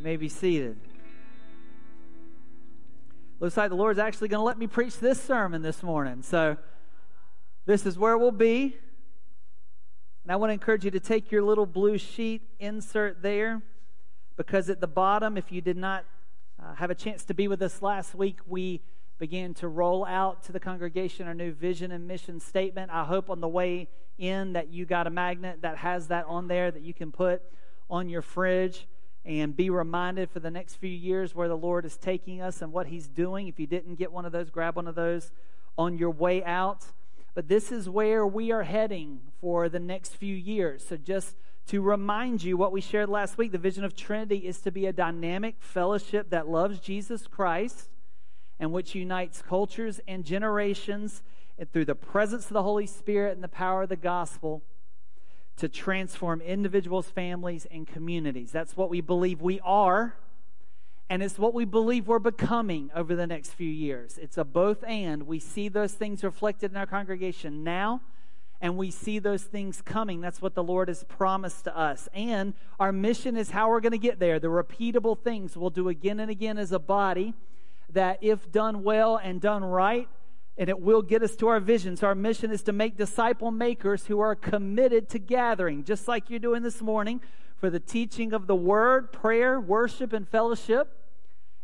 You may be seated. Looks like the Lord's actually going to let me preach this sermon this morning. So, this is where we'll be. And I want to encourage you to take your little blue sheet, insert there, because at the bottom, if you did not uh, have a chance to be with us last week, we began to roll out to the congregation our new vision and mission statement. I hope on the way in that you got a magnet that has that on there that you can put on your fridge and be reminded for the next few years where the Lord is taking us and what He's doing. If you didn't get one of those, grab one of those on your way out. But this is where we are heading for the next few years. So, just to remind you what we shared last week, the vision of Trinity is to be a dynamic fellowship that loves Jesus Christ and which unites cultures and generations through the presence of the Holy Spirit and the power of the gospel to transform individuals, families, and communities. That's what we believe we are, and it's what we believe we're becoming over the next few years. It's a both and. We see those things reflected in our congregation now, and we see those things coming. That's what the Lord has promised to us. And our mission is how we're going to get there. The repeatable things we'll do again and again as a body that, if done well and done right, and it will get us to our vision. So, our mission is to make disciple makers who are committed to gathering, just like you're doing this morning, for the teaching of the word, prayer, worship, and fellowship,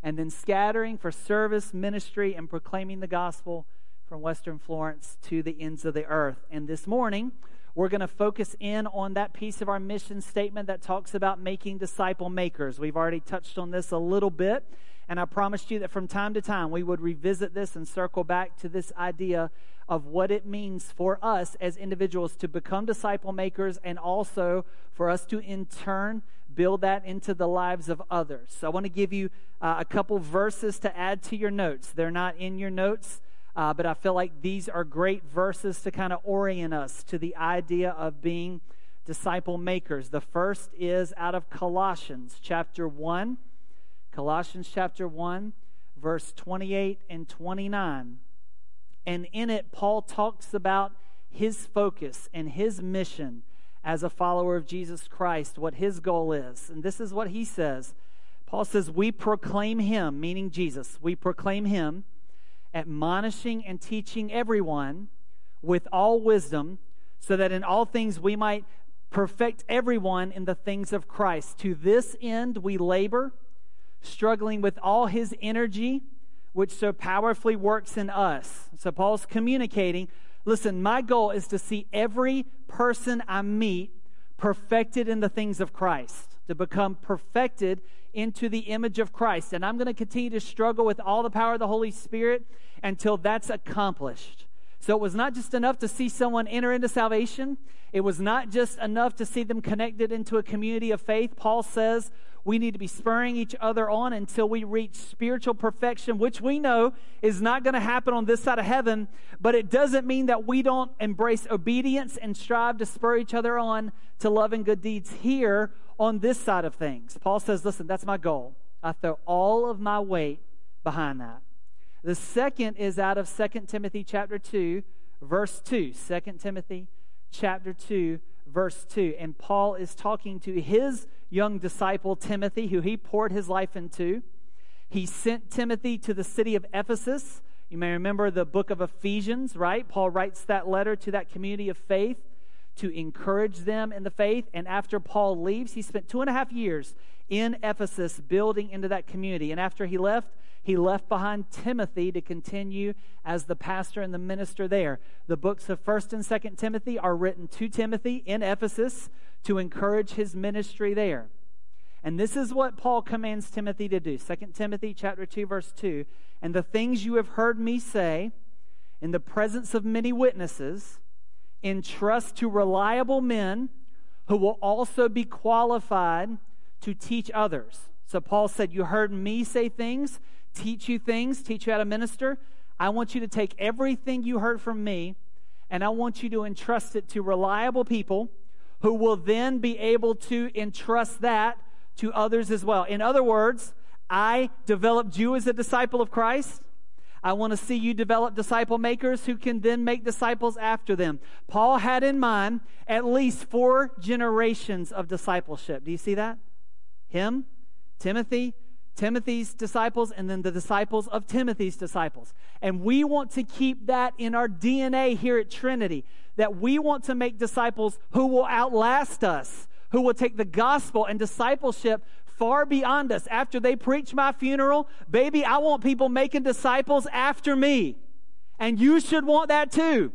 and then scattering for service, ministry, and proclaiming the gospel from Western Florence to the ends of the earth. And this morning, we're going to focus in on that piece of our mission statement that talks about making disciple makers. We've already touched on this a little bit. And I promised you that from time to time we would revisit this and circle back to this idea of what it means for us as individuals to become disciple makers and also for us to in turn build that into the lives of others. So I want to give you uh, a couple verses to add to your notes. They're not in your notes. Uh, but I feel like these are great verses to kind of orient us to the idea of being disciple makers. The first is out of Colossians chapter 1, Colossians chapter 1, verse 28 and 29. And in it, Paul talks about his focus and his mission as a follower of Jesus Christ, what his goal is. And this is what he says Paul says, We proclaim him, meaning Jesus, we proclaim him, admonishing and teaching everyone with all wisdom, so that in all things we might perfect everyone in the things of Christ. To this end we labor struggling with all his energy, which so powerfully works in us. So Paul's communicating listen, my goal is to see every person I meet perfected in the things of Christ, to become perfected into the image of Christ. And I'm going to continue to struggle with all the power of the Holy Spirit until that's accomplished. So it was not just enough to see someone enter into salvation. It was not just enough to see them connected into a community of faith. Paul says we need to be spurring each other on until we reach spiritual perfection, which we know is not going to happen on this side of heaven, but it doesn't mean that we don't embrace obedience and strive to spur each other on to love and good deeds here on this side of things. Paul says, listen, that's my goal. I throw all of my weight behind that. The second is out of 2 Timothy chapter 2, verse 2. 2 Timothy chapter 2, verse 2. And Paul is talking to his young disciple, Timothy, who he poured his life into. He sent Timothy to the city of Ephesus. You may remember the book of Ephesians, right? Paul writes that letter to that community of faith to encourage them in the faith. And after Paul leaves, he spent two and a half years in Ephesus building into that community. And after he left, he left behind Timothy to continue as the pastor and the minister there. The books of 1st and 2nd Timothy are written to Timothy in Ephesus to encourage his ministry there. And this is what Paul commands Timothy to do. 2 Timothy chapter 2 verse 2, and the things you have heard me say in the presence of many witnesses, entrust to reliable men who will also be qualified to teach others. So Paul said, You heard me say things, teach you things, teach you how to minister. I want you to take everything you heard from me and I want you to entrust it to reliable people who will then be able to entrust that to others as well. In other words, I developed you as a disciple of Christ. I want to see you develop disciple makers who can then make disciples after them. Paul had in mind at least four generations of discipleship. Do you see that? Him, Timothy, Timothy's disciples, and then the disciples of Timothy's disciples. And we want to keep that in our DNA here at Trinity, that we want to make disciples who will outlast us, who will take the gospel and discipleship far beyond us. After they preach my funeral, baby, I want people making disciples after me. And you should want that too.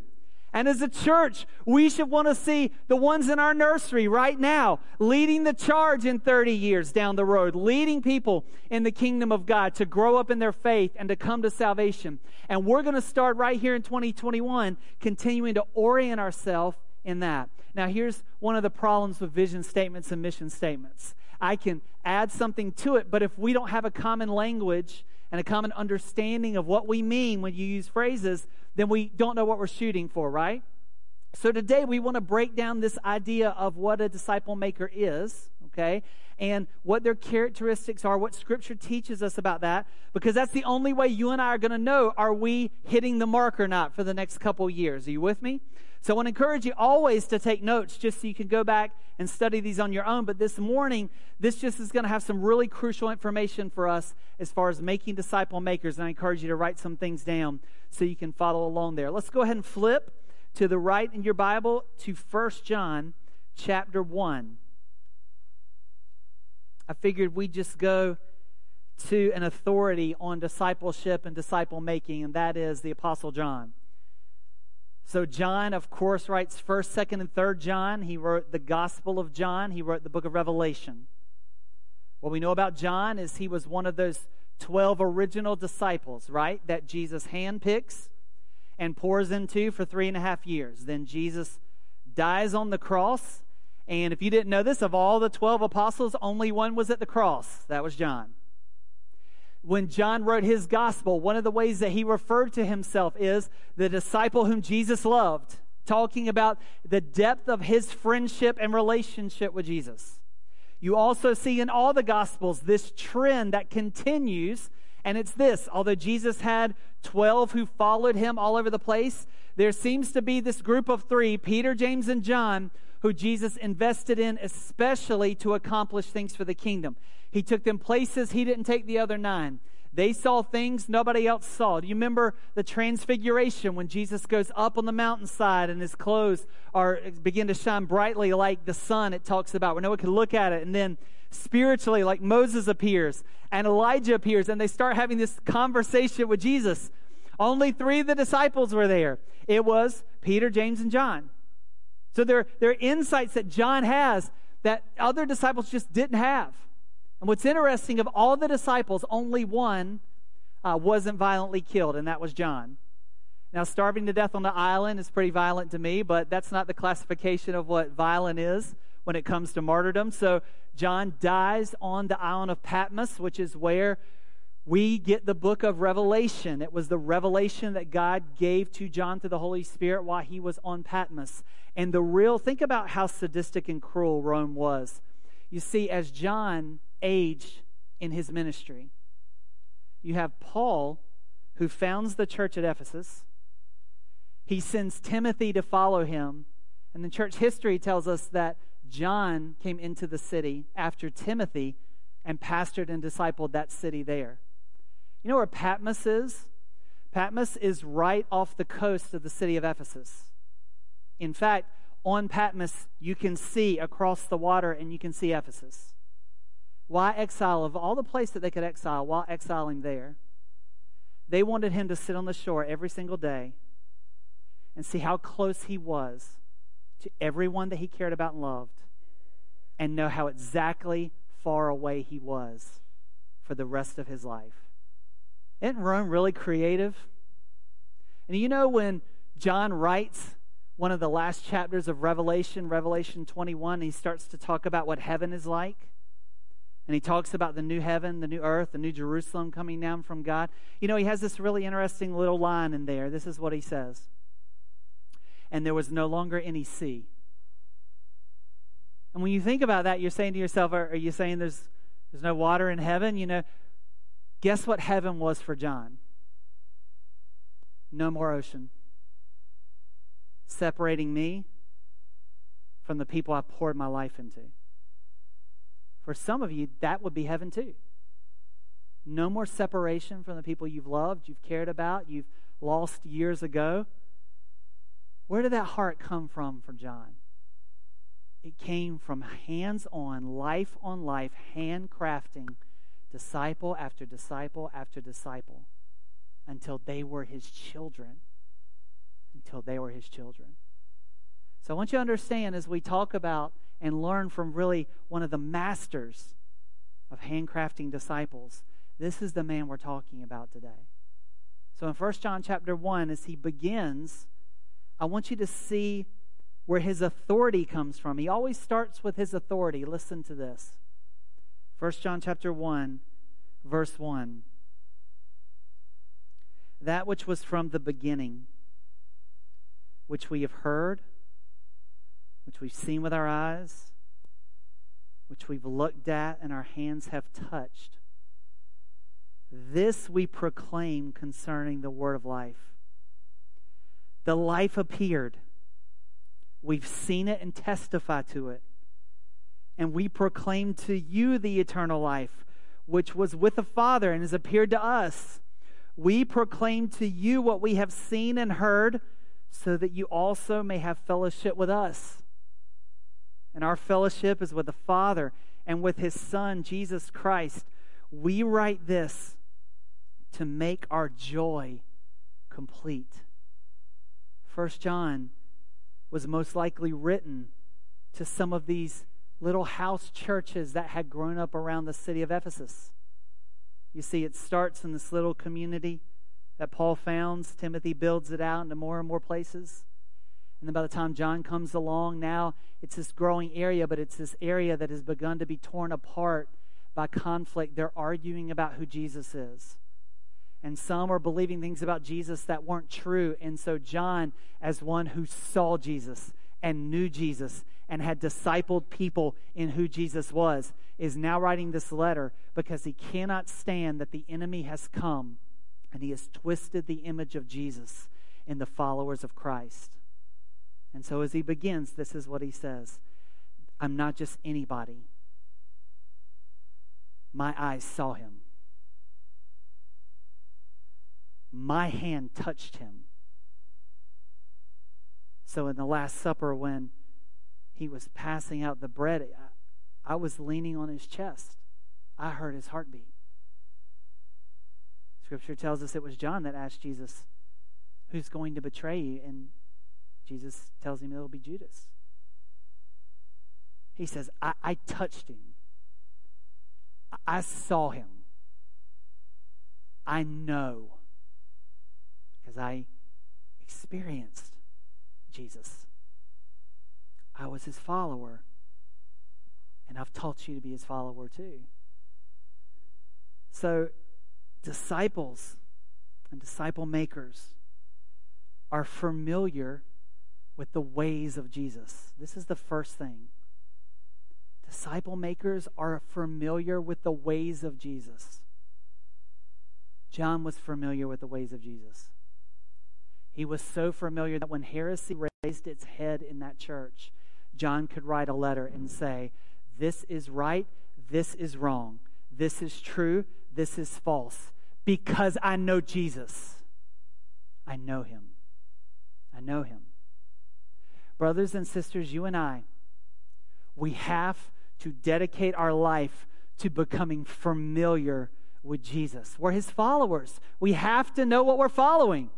And as a church, we should want to see the ones in our nursery right now leading the charge in 30 years down the road, leading people in the kingdom of God to grow up in their faith and to come to salvation. And we're going to start right here in 2021, continuing to orient ourselves in that. Now, here's one of the problems with vision statements and mission statements I can add something to it, but if we don't have a common language and a common understanding of what we mean when you use phrases, then we don't know what we're shooting for, right? So today we want to break down this idea of what a disciple maker is, okay? And what their characteristics are, what scripture teaches us about that, because that's the only way you and I are going to know are we hitting the mark or not for the next couple years. Are you with me? So I want to encourage you always to take notes just so you can go back and study these on your own. But this morning, this just is going to have some really crucial information for us as far as making disciple makers. And I encourage you to write some things down so you can follow along there. Let's go ahead and flip to the right in your Bible to First John chapter 1. I figured we'd just go to an authority on discipleship and disciple making, and that is the Apostle John. So, John, of course, writes 1st, 2nd, and 3rd John. He wrote the Gospel of John. He wrote the book of Revelation. What we know about John is he was one of those 12 original disciples, right? That Jesus handpicks and pours into for three and a half years. Then Jesus dies on the cross. And if you didn't know this, of all the 12 apostles, only one was at the cross. That was John when John wrote his gospel, one of the ways that he referred to himself is the disciple whom Jesus loved, talking about the depth of his friendship and relationship with Jesus. You also see in all the gospels this trend that continues, and it's this although Jesus had 12 who followed him all over the place, there seems to be this group of three Peter, James, and John who Jesus invested in especially to accomplish things for the kingdom. He took them places he didn't take the other nine. They saw things nobody else saw. Do you remember the transfiguration when Jesus goes up on the mountainside and his clothes are begin to shine brightly like the sun it talks about where no one could look at it and then spiritually like Moses appears and Elijah appears and they start having this conversation with Jesus. Only 3 of the disciples were there. It was Peter, James and John. So there, there are insights that John has that other disciples just didn't have. And what's interesting, of all the disciples, only one uh, wasn't violently killed, and that was John. Now, starving to death on the island is pretty violent to me, but that's not the classification of what violent is when it comes to martyrdom. So, John dies on the island of Patmos, which is where we get the book of Revelation. It was the revelation that God gave to John through the Holy Spirit while he was on Patmos. And the real, think about how sadistic and cruel Rome was. You see, as John age in his ministry. You have Paul, who founds the church at Ephesus. He sends Timothy to follow him. And the church history tells us that John came into the city after Timothy and pastored and discipled that city there. You know where Patmos is? Patmos is right off the coast of the city of Ephesus. In fact, on Patmos, you can see across the water and you can see Ephesus. Why exile? Of all the place that they could exile, why exiling there? They wanted him to sit on the shore every single day and see how close he was to everyone that he cared about and loved and know how exactly far away he was for the rest of his life. Isn't Rome really creative? And you know, when John writes one of the last chapters of Revelation, Revelation 21, he starts to talk about what heaven is like. And he talks about the new heaven, the new earth, the new Jerusalem coming down from God. You know, he has this really interesting little line in there. This is what he says And there was no longer any sea. And when you think about that, you're saying to yourself, are, are you saying there's, there's no water in heaven? You know, guess what heaven was for John? No more ocean. Separating me from the people I poured my life into. For some of you, that would be heaven too. No more separation from the people you've loved, you've cared about, you've lost years ago. Where did that heart come from for John? It came from hands on, life on life, handcrafting disciple after disciple after disciple until they were his children. Until they were his children. So I want you to understand as we talk about and learn from really one of the masters of handcrafting disciples, this is the man we're talking about today. So in 1 John chapter 1, as he begins, I want you to see where his authority comes from. He always starts with his authority. Listen to this. 1 John chapter 1, verse 1. That which was from the beginning, which we have heard, which we've seen with our eyes, which we've looked at and our hands have touched. This we proclaim concerning the word of life. The life appeared. We've seen it and testify to it. And we proclaim to you the eternal life, which was with the Father and has appeared to us. We proclaim to you what we have seen and heard, so that you also may have fellowship with us. And our fellowship is with the Father and with his Son, Jesus Christ. We write this to make our joy complete. First John was most likely written to some of these little house churches that had grown up around the city of Ephesus. You see, it starts in this little community that Paul founds. Timothy builds it out into more and more places. And then by the time John comes along, now it's this growing area, but it's this area that has begun to be torn apart by conflict. They're arguing about who Jesus is. And some are believing things about Jesus that weren't true. And so, John, as one who saw Jesus and knew Jesus and had discipled people in who Jesus was, is now writing this letter because he cannot stand that the enemy has come and he has twisted the image of Jesus in the followers of Christ. And so, as he begins, this is what he says I'm not just anybody. My eyes saw him. My hand touched him. So, in the Last Supper, when he was passing out the bread, I was leaning on his chest. I heard his heartbeat. Scripture tells us it was John that asked Jesus, Who's going to betray you? And Jesus tells him it'll be Judas. He says, I, I touched him. I saw him. I know because I experienced Jesus. I was his follower. And I've taught you to be his follower too. So, disciples and disciple makers are familiar with the ways of Jesus. This is the first thing. Disciple makers are familiar with the ways of Jesus. John was familiar with the ways of Jesus. He was so familiar that when heresy raised its head in that church, John could write a letter and say, This is right, this is wrong, this is true, this is false, because I know Jesus. I know him. I know him. Brothers and sisters, you and I, we have to dedicate our life to becoming familiar with Jesus. We're his followers. We have to know what we're following.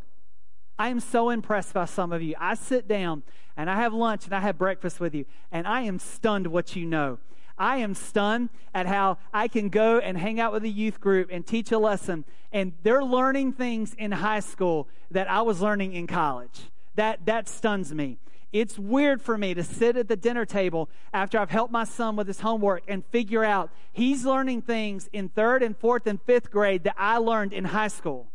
I am so impressed by some of you. I sit down and I have lunch and I have breakfast with you, and I am stunned what you know. I am stunned at how I can go and hang out with a youth group and teach a lesson, and they're learning things in high school that I was learning in college. That, that stuns me. It's weird for me to sit at the dinner table after I've helped my son with his homework and figure out he's learning things in third and fourth and fifth grade that I learned in high school.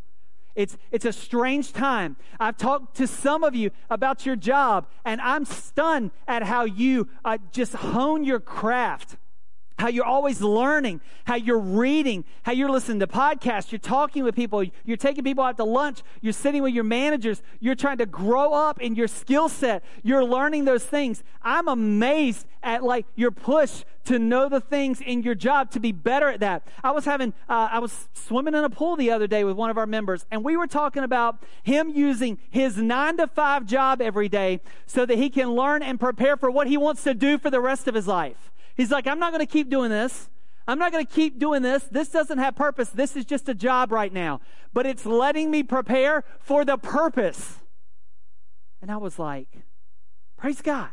It's, it's a strange time. I've talked to some of you about your job, and I'm stunned at how you uh, just hone your craft how you're always learning, how you're reading, how you're listening to podcasts, you're talking with people, you're taking people out to lunch, you're sitting with your managers, you're trying to grow up in your skill set, you're learning those things. I'm amazed at like your push to know the things in your job to be better at that. I was having, uh, I was swimming in a pool the other day with one of our members, and we were talking about him using his nine to five job every day so that he can learn and prepare for what he wants to do for the rest of his life. He's like, I'm not going to keep doing this. I'm not going to keep doing this. This doesn't have purpose. This is just a job right now. But it's letting me prepare for the purpose. And I was like, praise God.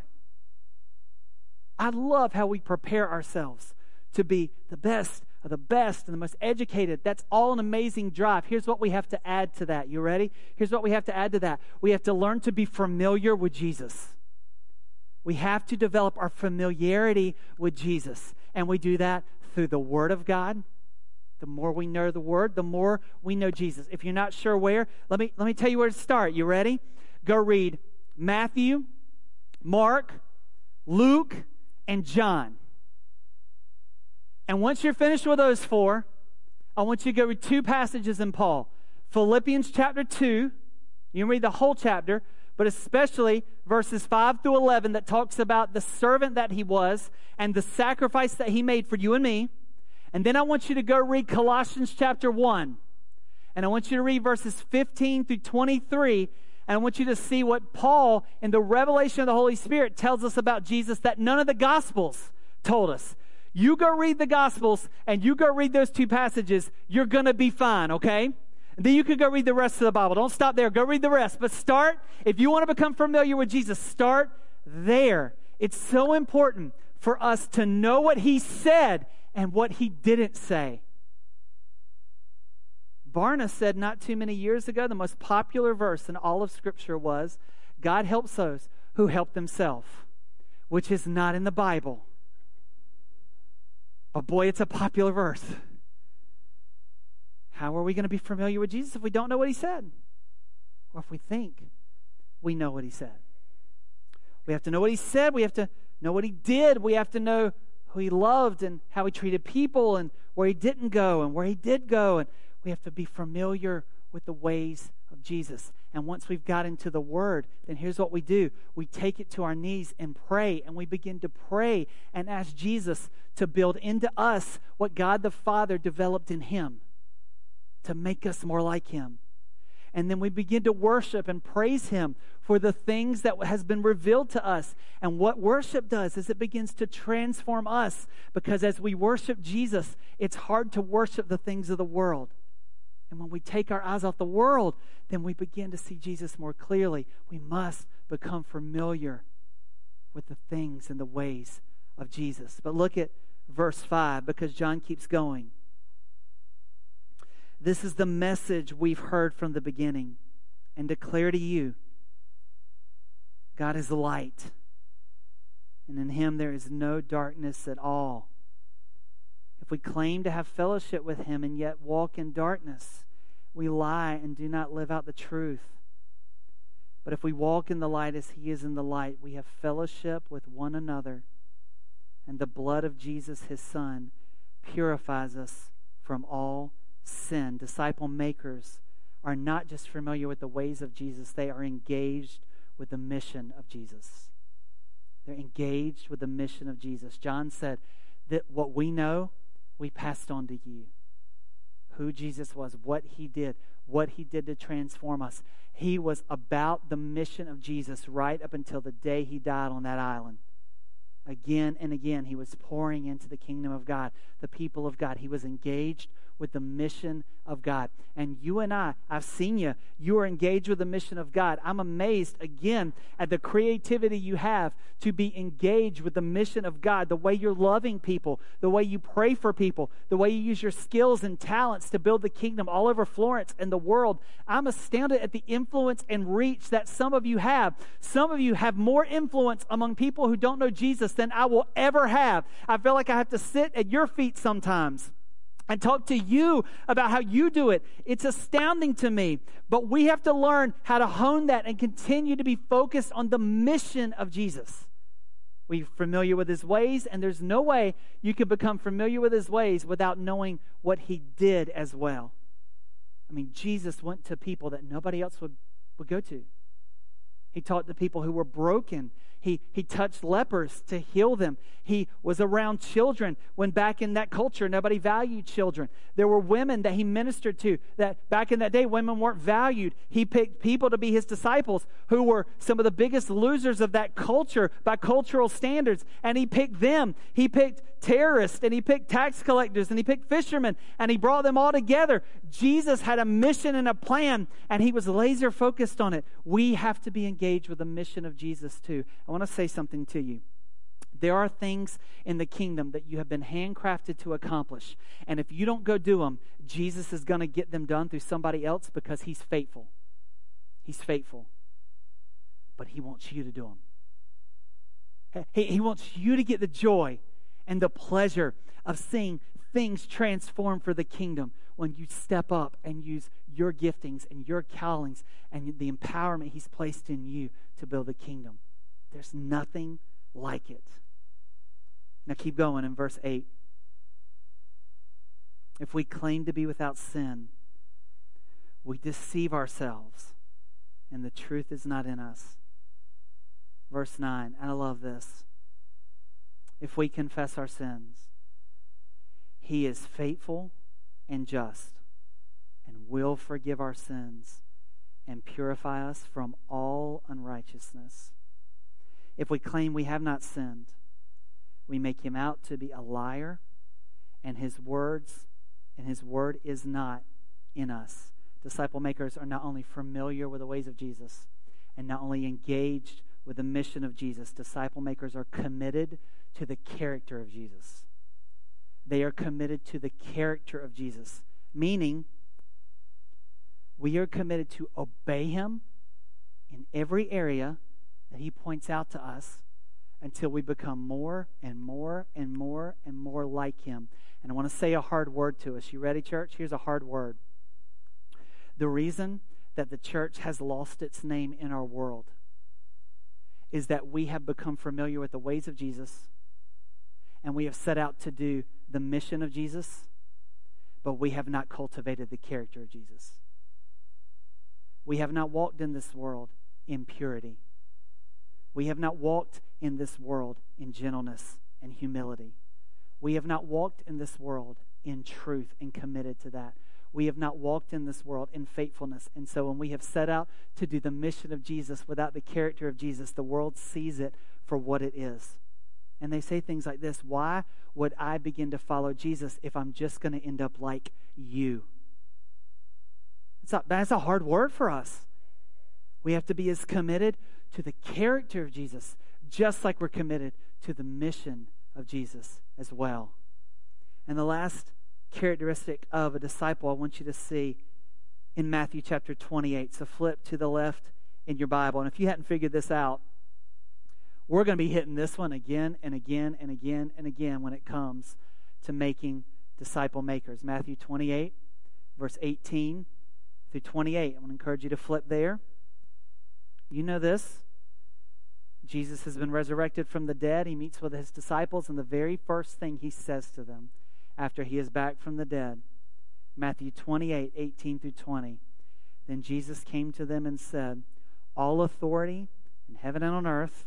I love how we prepare ourselves to be the best of the best and the most educated. That's all an amazing drive. Here's what we have to add to that. You ready? Here's what we have to add to that. We have to learn to be familiar with Jesus. We have to develop our familiarity with Jesus. And we do that through the Word of God. The more we know the Word, the more we know Jesus. If you're not sure where, let me, let me tell you where to start. You ready? Go read Matthew, Mark, Luke, and John. And once you're finished with those four, I want you to go read two passages in Paul Philippians chapter 2. You can read the whole chapter, but especially verses 5 through 11 that talks about the servant that he was and the sacrifice that he made for you and me. And then I want you to go read Colossians chapter 1. And I want you to read verses 15 through 23. And I want you to see what Paul, in the revelation of the Holy Spirit, tells us about Jesus that none of the Gospels told us. You go read the Gospels and you go read those two passages, you're going to be fine, okay? And then you can go read the rest of the Bible. Don't stop there. Go read the rest. But start, if you want to become familiar with Jesus, start there. It's so important for us to know what he said and what he didn't say. Barna said not too many years ago, the most popular verse in all of Scripture was God helps those who help themselves, which is not in the Bible. But boy, it's a popular verse. How are we going to be familiar with Jesus if we don't know what he said? Or if we think we know what he said? We have to know what he said. We have to know what he did. We have to know who he loved and how he treated people and where he didn't go and where he did go. And we have to be familiar with the ways of Jesus. And once we've got into the Word, then here's what we do we take it to our knees and pray, and we begin to pray and ask Jesus to build into us what God the Father developed in Him to make us more like him. And then we begin to worship and praise him for the things that has been revealed to us. And what worship does is it begins to transform us because as we worship Jesus, it's hard to worship the things of the world. And when we take our eyes off the world, then we begin to see Jesus more clearly. We must become familiar with the things and the ways of Jesus. But look at verse 5 because John keeps going. This is the message we've heard from the beginning and declare to you God is light, and in him there is no darkness at all. If we claim to have fellowship with him and yet walk in darkness, we lie and do not live out the truth. But if we walk in the light as he is in the light, we have fellowship with one another, and the blood of Jesus, his son, purifies us from all sin. Disciple makers are not just familiar with the ways of Jesus, they are engaged with the mission of Jesus. They're engaged with the mission of Jesus. John said that what we know, we passed on to you. Who Jesus was, what he did, what he did to transform us. He was about the mission of Jesus right up until the day he died on that island. Again and again, he was pouring into the kingdom of God, the people of God. He was engaged with the mission of God. And you and I, I've seen you. You are engaged with the mission of God. I'm amazed again at the creativity you have to be engaged with the mission of God, the way you're loving people, the way you pray for people, the way you use your skills and talents to build the kingdom all over Florence and the world. I'm astounded at the influence and reach that some of you have. Some of you have more influence among people who don't know Jesus than I will ever have. I feel like I have to sit at your feet sometimes and talk to you about how you do it. It's astounding to me. But we have to learn how to hone that and continue to be focused on the mission of Jesus. We're familiar with his ways, and there's no way you can become familiar with his ways without knowing what he did as well. I mean, Jesus went to people that nobody else would, would go to. He taught the people who were broken he, he touched lepers to heal them. He was around children when back in that culture, nobody valued children. There were women that he ministered to that back in that day, women weren't valued. He picked people to be his disciples who were some of the biggest losers of that culture by cultural standards. And he picked them. He picked terrorists and he picked tax collectors and he picked fishermen and he brought them all together. Jesus had a mission and a plan and he was laser focused on it. We have to be engaged with the mission of Jesus too. I want to say something to you. There are things in the kingdom that you have been handcrafted to accomplish. And if you don't go do them, Jesus is going to get them done through somebody else because he's faithful. He's faithful. But he wants you to do them. He, he wants you to get the joy and the pleasure of seeing things transform for the kingdom when you step up and use your giftings and your callings and the empowerment he's placed in you to build the kingdom. There's nothing like it. Now keep going in verse 8. If we claim to be without sin, we deceive ourselves, and the truth is not in us. Verse 9, I love this. If we confess our sins, he is faithful and just and will forgive our sins and purify us from all unrighteousness. If we claim we have not sinned, we make him out to be a liar, and his words and his word is not in us. Disciple makers are not only familiar with the ways of Jesus and not only engaged with the mission of Jesus, disciple makers are committed to the character of Jesus. They are committed to the character of Jesus, meaning we are committed to obey him in every area that He points out to us until we become more and more and more and more like Him. And I want to say a hard word to us. You ready, church? Here's a hard word. The reason that the church has lost its name in our world is that we have become familiar with the ways of Jesus and we have set out to do the mission of Jesus, but we have not cultivated the character of Jesus. We have not walked in this world in purity. We have not walked in this world in gentleness and humility. We have not walked in this world in truth and committed to that. We have not walked in this world in faithfulness. And so when we have set out to do the mission of Jesus without the character of Jesus, the world sees it for what it is. And they say things like this Why would I begin to follow Jesus if I'm just going to end up like you? That's a, that's a hard word for us. We have to be as committed to the character of Jesus, just like we're committed to the mission of Jesus as well. And the last characteristic of a disciple I want you to see in Matthew chapter 28. So flip to the left in your Bible. And if you hadn't figured this out, we're going to be hitting this one again and again and again and again when it comes to making disciple makers. Matthew 28, verse 18 through 28. I want to encourage you to flip there. You know this. Jesus has been resurrected from the dead. He meets with his disciples, and the very first thing he says to them after he is back from the dead Matthew 28 18 through 20. Then Jesus came to them and said, All authority in heaven and on earth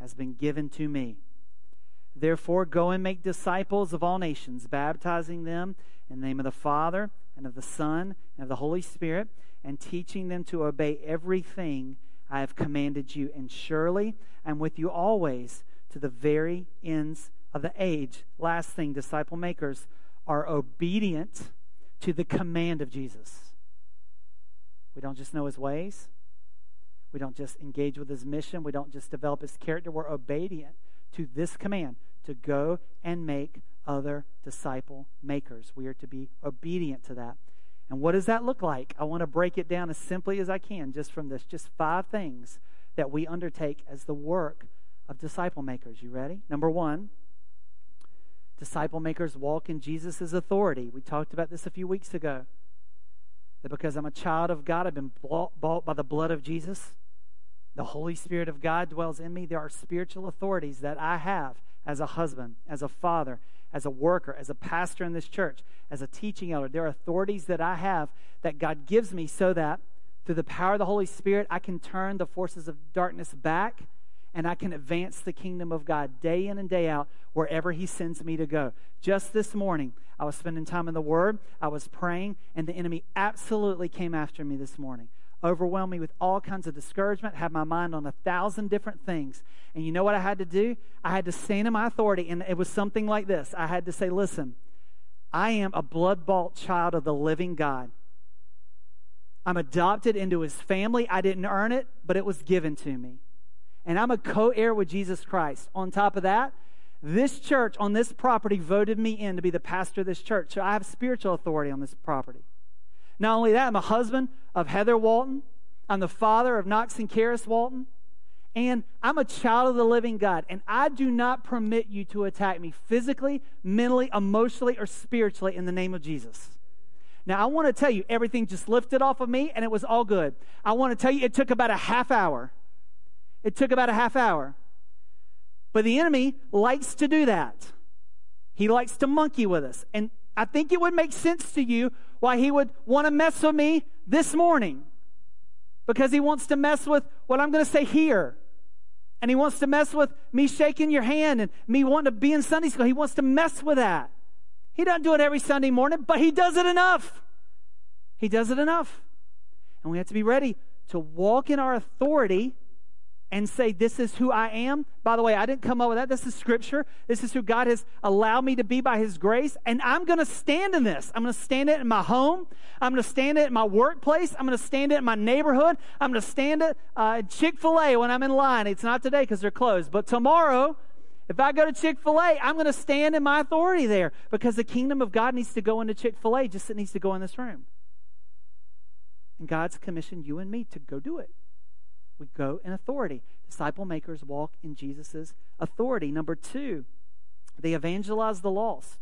has been given to me. Therefore, go and make disciples of all nations, baptizing them in the name of the Father, and of the Son, and of the Holy Spirit, and teaching them to obey everything I have commanded you, and surely I'm with you always to the very ends of the age. Last thing, disciple makers are obedient to the command of Jesus. We don't just know his ways, we don't just engage with his mission, we don't just develop his character. We're obedient to this command to go and make other disciple makers. We are to be obedient to that. And what does that look like? I want to break it down as simply as I can just from this. Just five things that we undertake as the work of disciple makers. You ready? Number one, disciple makers walk in Jesus' authority. We talked about this a few weeks ago. That because I'm a child of God, I've been bought by the blood of Jesus. The Holy Spirit of God dwells in me. There are spiritual authorities that I have as a husband, as a father, as a worker, as a pastor in this church, as a teaching elder. There are authorities that I have that God gives me so that through the power of the Holy Spirit, I can turn the forces of darkness back and I can advance the kingdom of God day in and day out wherever He sends me to go. Just this morning, I was spending time in the Word, I was praying, and the enemy absolutely came after me this morning. Overwhelmed me with all kinds of discouragement, have my mind on a thousand different things. And you know what I had to do? I had to stand in my authority, and it was something like this I had to say, Listen, I am a blood bought child of the living God. I'm adopted into his family. I didn't earn it, but it was given to me and I'm a co heir with Jesus Christ. On top of that, this church on this property voted me in to be the pastor of this church. So I have spiritual authority on this property. Not only that, I'm a husband of Heather Walton. I'm the father of Knox and Karis Walton. And I'm a child of the living God. And I do not permit you to attack me physically, mentally, emotionally, or spiritually in the name of Jesus. Now, I want to tell you, everything just lifted off of me and it was all good. I want to tell you, it took about a half hour it took about a half hour. But the enemy likes to do that. He likes to monkey with us. And I think it would make sense to you why he would want to mess with me this morning. Because he wants to mess with what I'm going to say here. And he wants to mess with me shaking your hand and me wanting to be in Sunday school. He wants to mess with that. He doesn't do it every Sunday morning, but he does it enough. He does it enough. And we have to be ready to walk in our authority and say, This is who I am. By the way, I didn't come up with that. This is scripture. This is who God has allowed me to be by His grace. And I'm going to stand in this. I'm going to stand it in my home. I'm going to stand it in my workplace. I'm going to stand it in my neighborhood. I'm going to stand it uh, Chick fil A when I'm in line. It's not today because they're closed, but tomorrow, if I go to Chick fil A, I'm going to stand in my authority there because the kingdom of God needs to go into Chick fil A just it needs to go in this room. And God's commissioned you and me to go do it. We go in authority. Disciple makers walk in Jesus' authority. Number two, they evangelize the lost.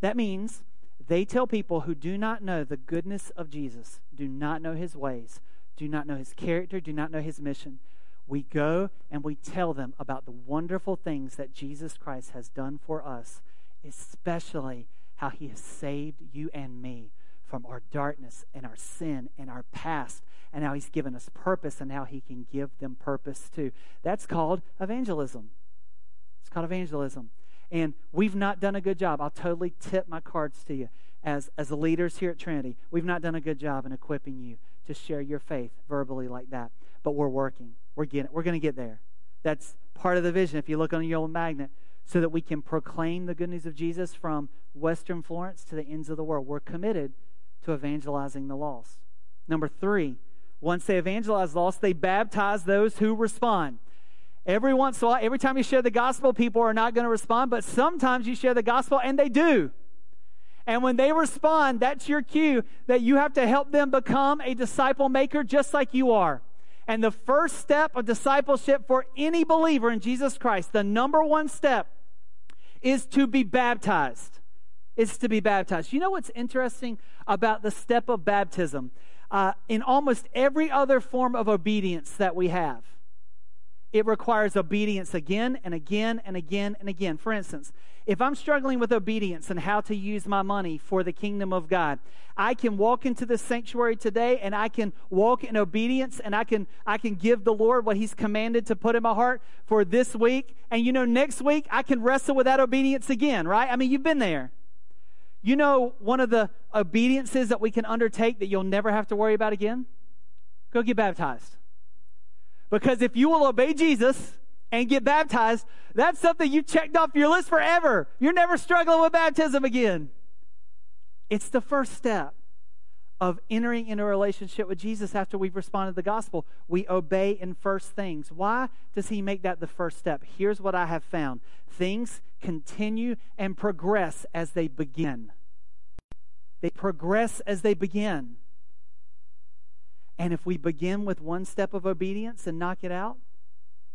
That means they tell people who do not know the goodness of Jesus, do not know his ways, do not know his character, do not know his mission. We go and we tell them about the wonderful things that Jesus Christ has done for us, especially how he has saved you and me from our darkness and our sin and our past and how he's given us purpose and how he can give them purpose too. That's called evangelism. It's called evangelism. And we've not done a good job. I'll totally tip my cards to you as, as leaders here at Trinity. We've not done a good job in equipping you to share your faith verbally like that. But we're working. We're getting we're gonna get there. That's part of the vision. If you look on your old magnet, so that we can proclaim the good news of Jesus from Western Florence to the ends of the world. We're committed to evangelizing the lost. Number three, once they evangelize lost, they baptize those who respond. Every once in a while, every time you share the gospel, people are not going to respond, but sometimes you share the gospel and they do. And when they respond, that's your cue that you have to help them become a disciple maker just like you are. And the first step of discipleship for any believer in Jesus Christ, the number one step, is to be baptized. Is to be baptized. You know what's interesting about the step of baptism? Uh, in almost every other form of obedience that we have. It requires obedience again and again and again and again. For instance, if I'm struggling with obedience and how to use my money for the kingdom of God, I can walk into this sanctuary today and I can walk in obedience and I can I can give the Lord what he's commanded to put in my heart for this week. And you know next week I can wrestle with that obedience again, right? I mean, you've been there. You know, one of the obediences that we can undertake that you'll never have to worry about again? Go get baptized. Because if you will obey Jesus and get baptized, that's something you checked off your list forever. You're never struggling with baptism again. It's the first step of entering into a relationship with Jesus after we've responded to the gospel. We obey in first things. Why does he make that the first step? Here's what I have found things continue and progress as they begin. They progress as they begin. And if we begin with one step of obedience and knock it out,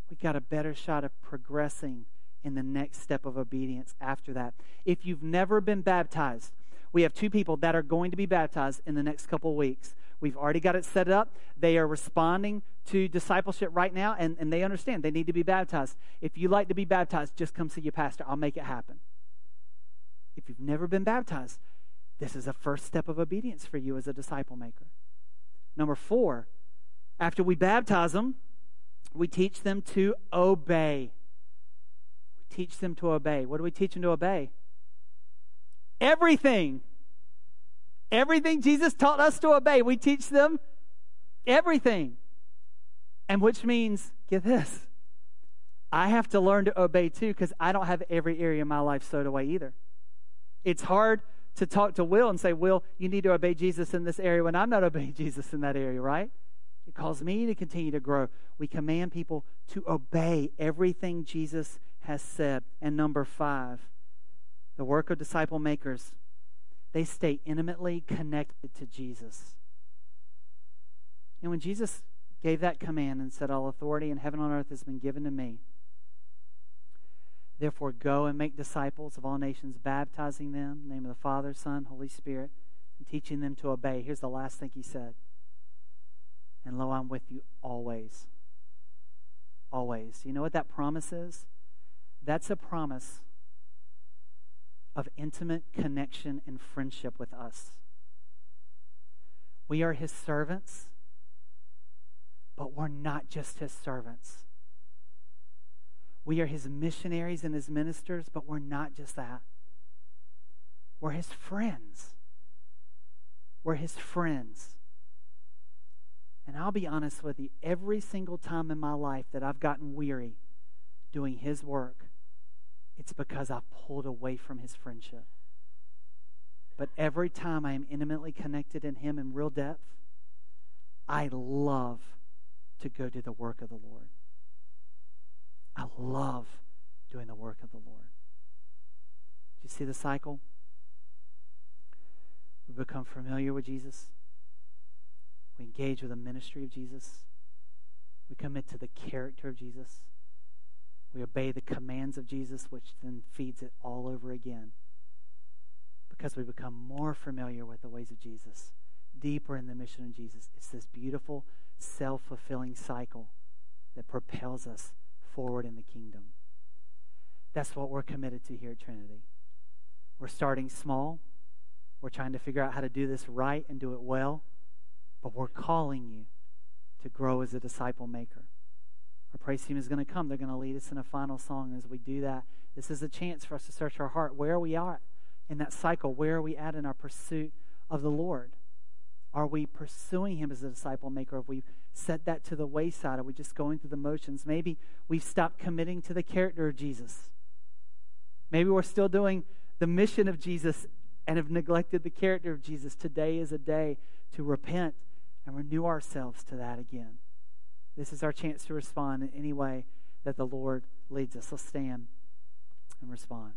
we got a better shot of progressing in the next step of obedience after that. If you've never been baptized, we have two people that are going to be baptized in the next couple weeks. We've already got it set up. They are responding to discipleship right now, and, and they understand they need to be baptized. If you like to be baptized, just come see your pastor. I'll make it happen. If you've never been baptized, this is a first step of obedience for you as a disciple maker. Number four, after we baptize them, we teach them to obey. We teach them to obey. What do we teach them to obey? Everything. Everything Jesus taught us to obey, we teach them everything. And which means, get this, I have to learn to obey too because I don't have every area of my life sewed away either. It's hard to talk to Will and say, Will, you need to obey Jesus in this area when I'm not obeying Jesus in that area, right? It calls me to continue to grow. We command people to obey everything Jesus has said. And number five, the work of disciple makers, they stay intimately connected to Jesus. And when Jesus gave that command and said, All authority in heaven and earth has been given to me, therefore go and make disciples of all nations, baptizing them in the name of the Father, Son, Holy Spirit, and teaching them to obey. Here's the last thing he said. And lo, I'm with you always. Always. You know what that promise is? That's a promise of intimate connection and friendship with us. We are his servants, but we're not just his servants. We are his missionaries and his ministers, but we're not just that. We're his friends. We're his friends. And I'll be honest with you, every single time in my life that I've gotten weary doing his work, it's because I've pulled away from his friendship. But every time I am intimately connected in him in real depth, I love to go do the work of the Lord. I love doing the work of the Lord. Do you see the cycle? We become familiar with Jesus. We engage with the ministry of Jesus. We commit to the character of Jesus. We obey the commands of Jesus, which then feeds it all over again. Because we become more familiar with the ways of Jesus, deeper in the mission of Jesus. It's this beautiful, self fulfilling cycle that propels us forward in the kingdom. That's what we're committed to here at Trinity. We're starting small. We're trying to figure out how to do this right and do it well. But we're calling you to grow as a disciple maker. Our praise team is going to come. They're going to lead us in a final song. As we do that, this is a chance for us to search our heart. Where are we at in that cycle? Where are we at in our pursuit of the Lord? Are we pursuing Him as a disciple maker? Have we set that to the wayside? Are we just going through the motions? Maybe we've stopped committing to the character of Jesus. Maybe we're still doing the mission of Jesus and have neglected the character of Jesus. Today is a day to repent and renew ourselves to that again. This is our chance to respond in any way that the Lord leads us. Let's stand and respond.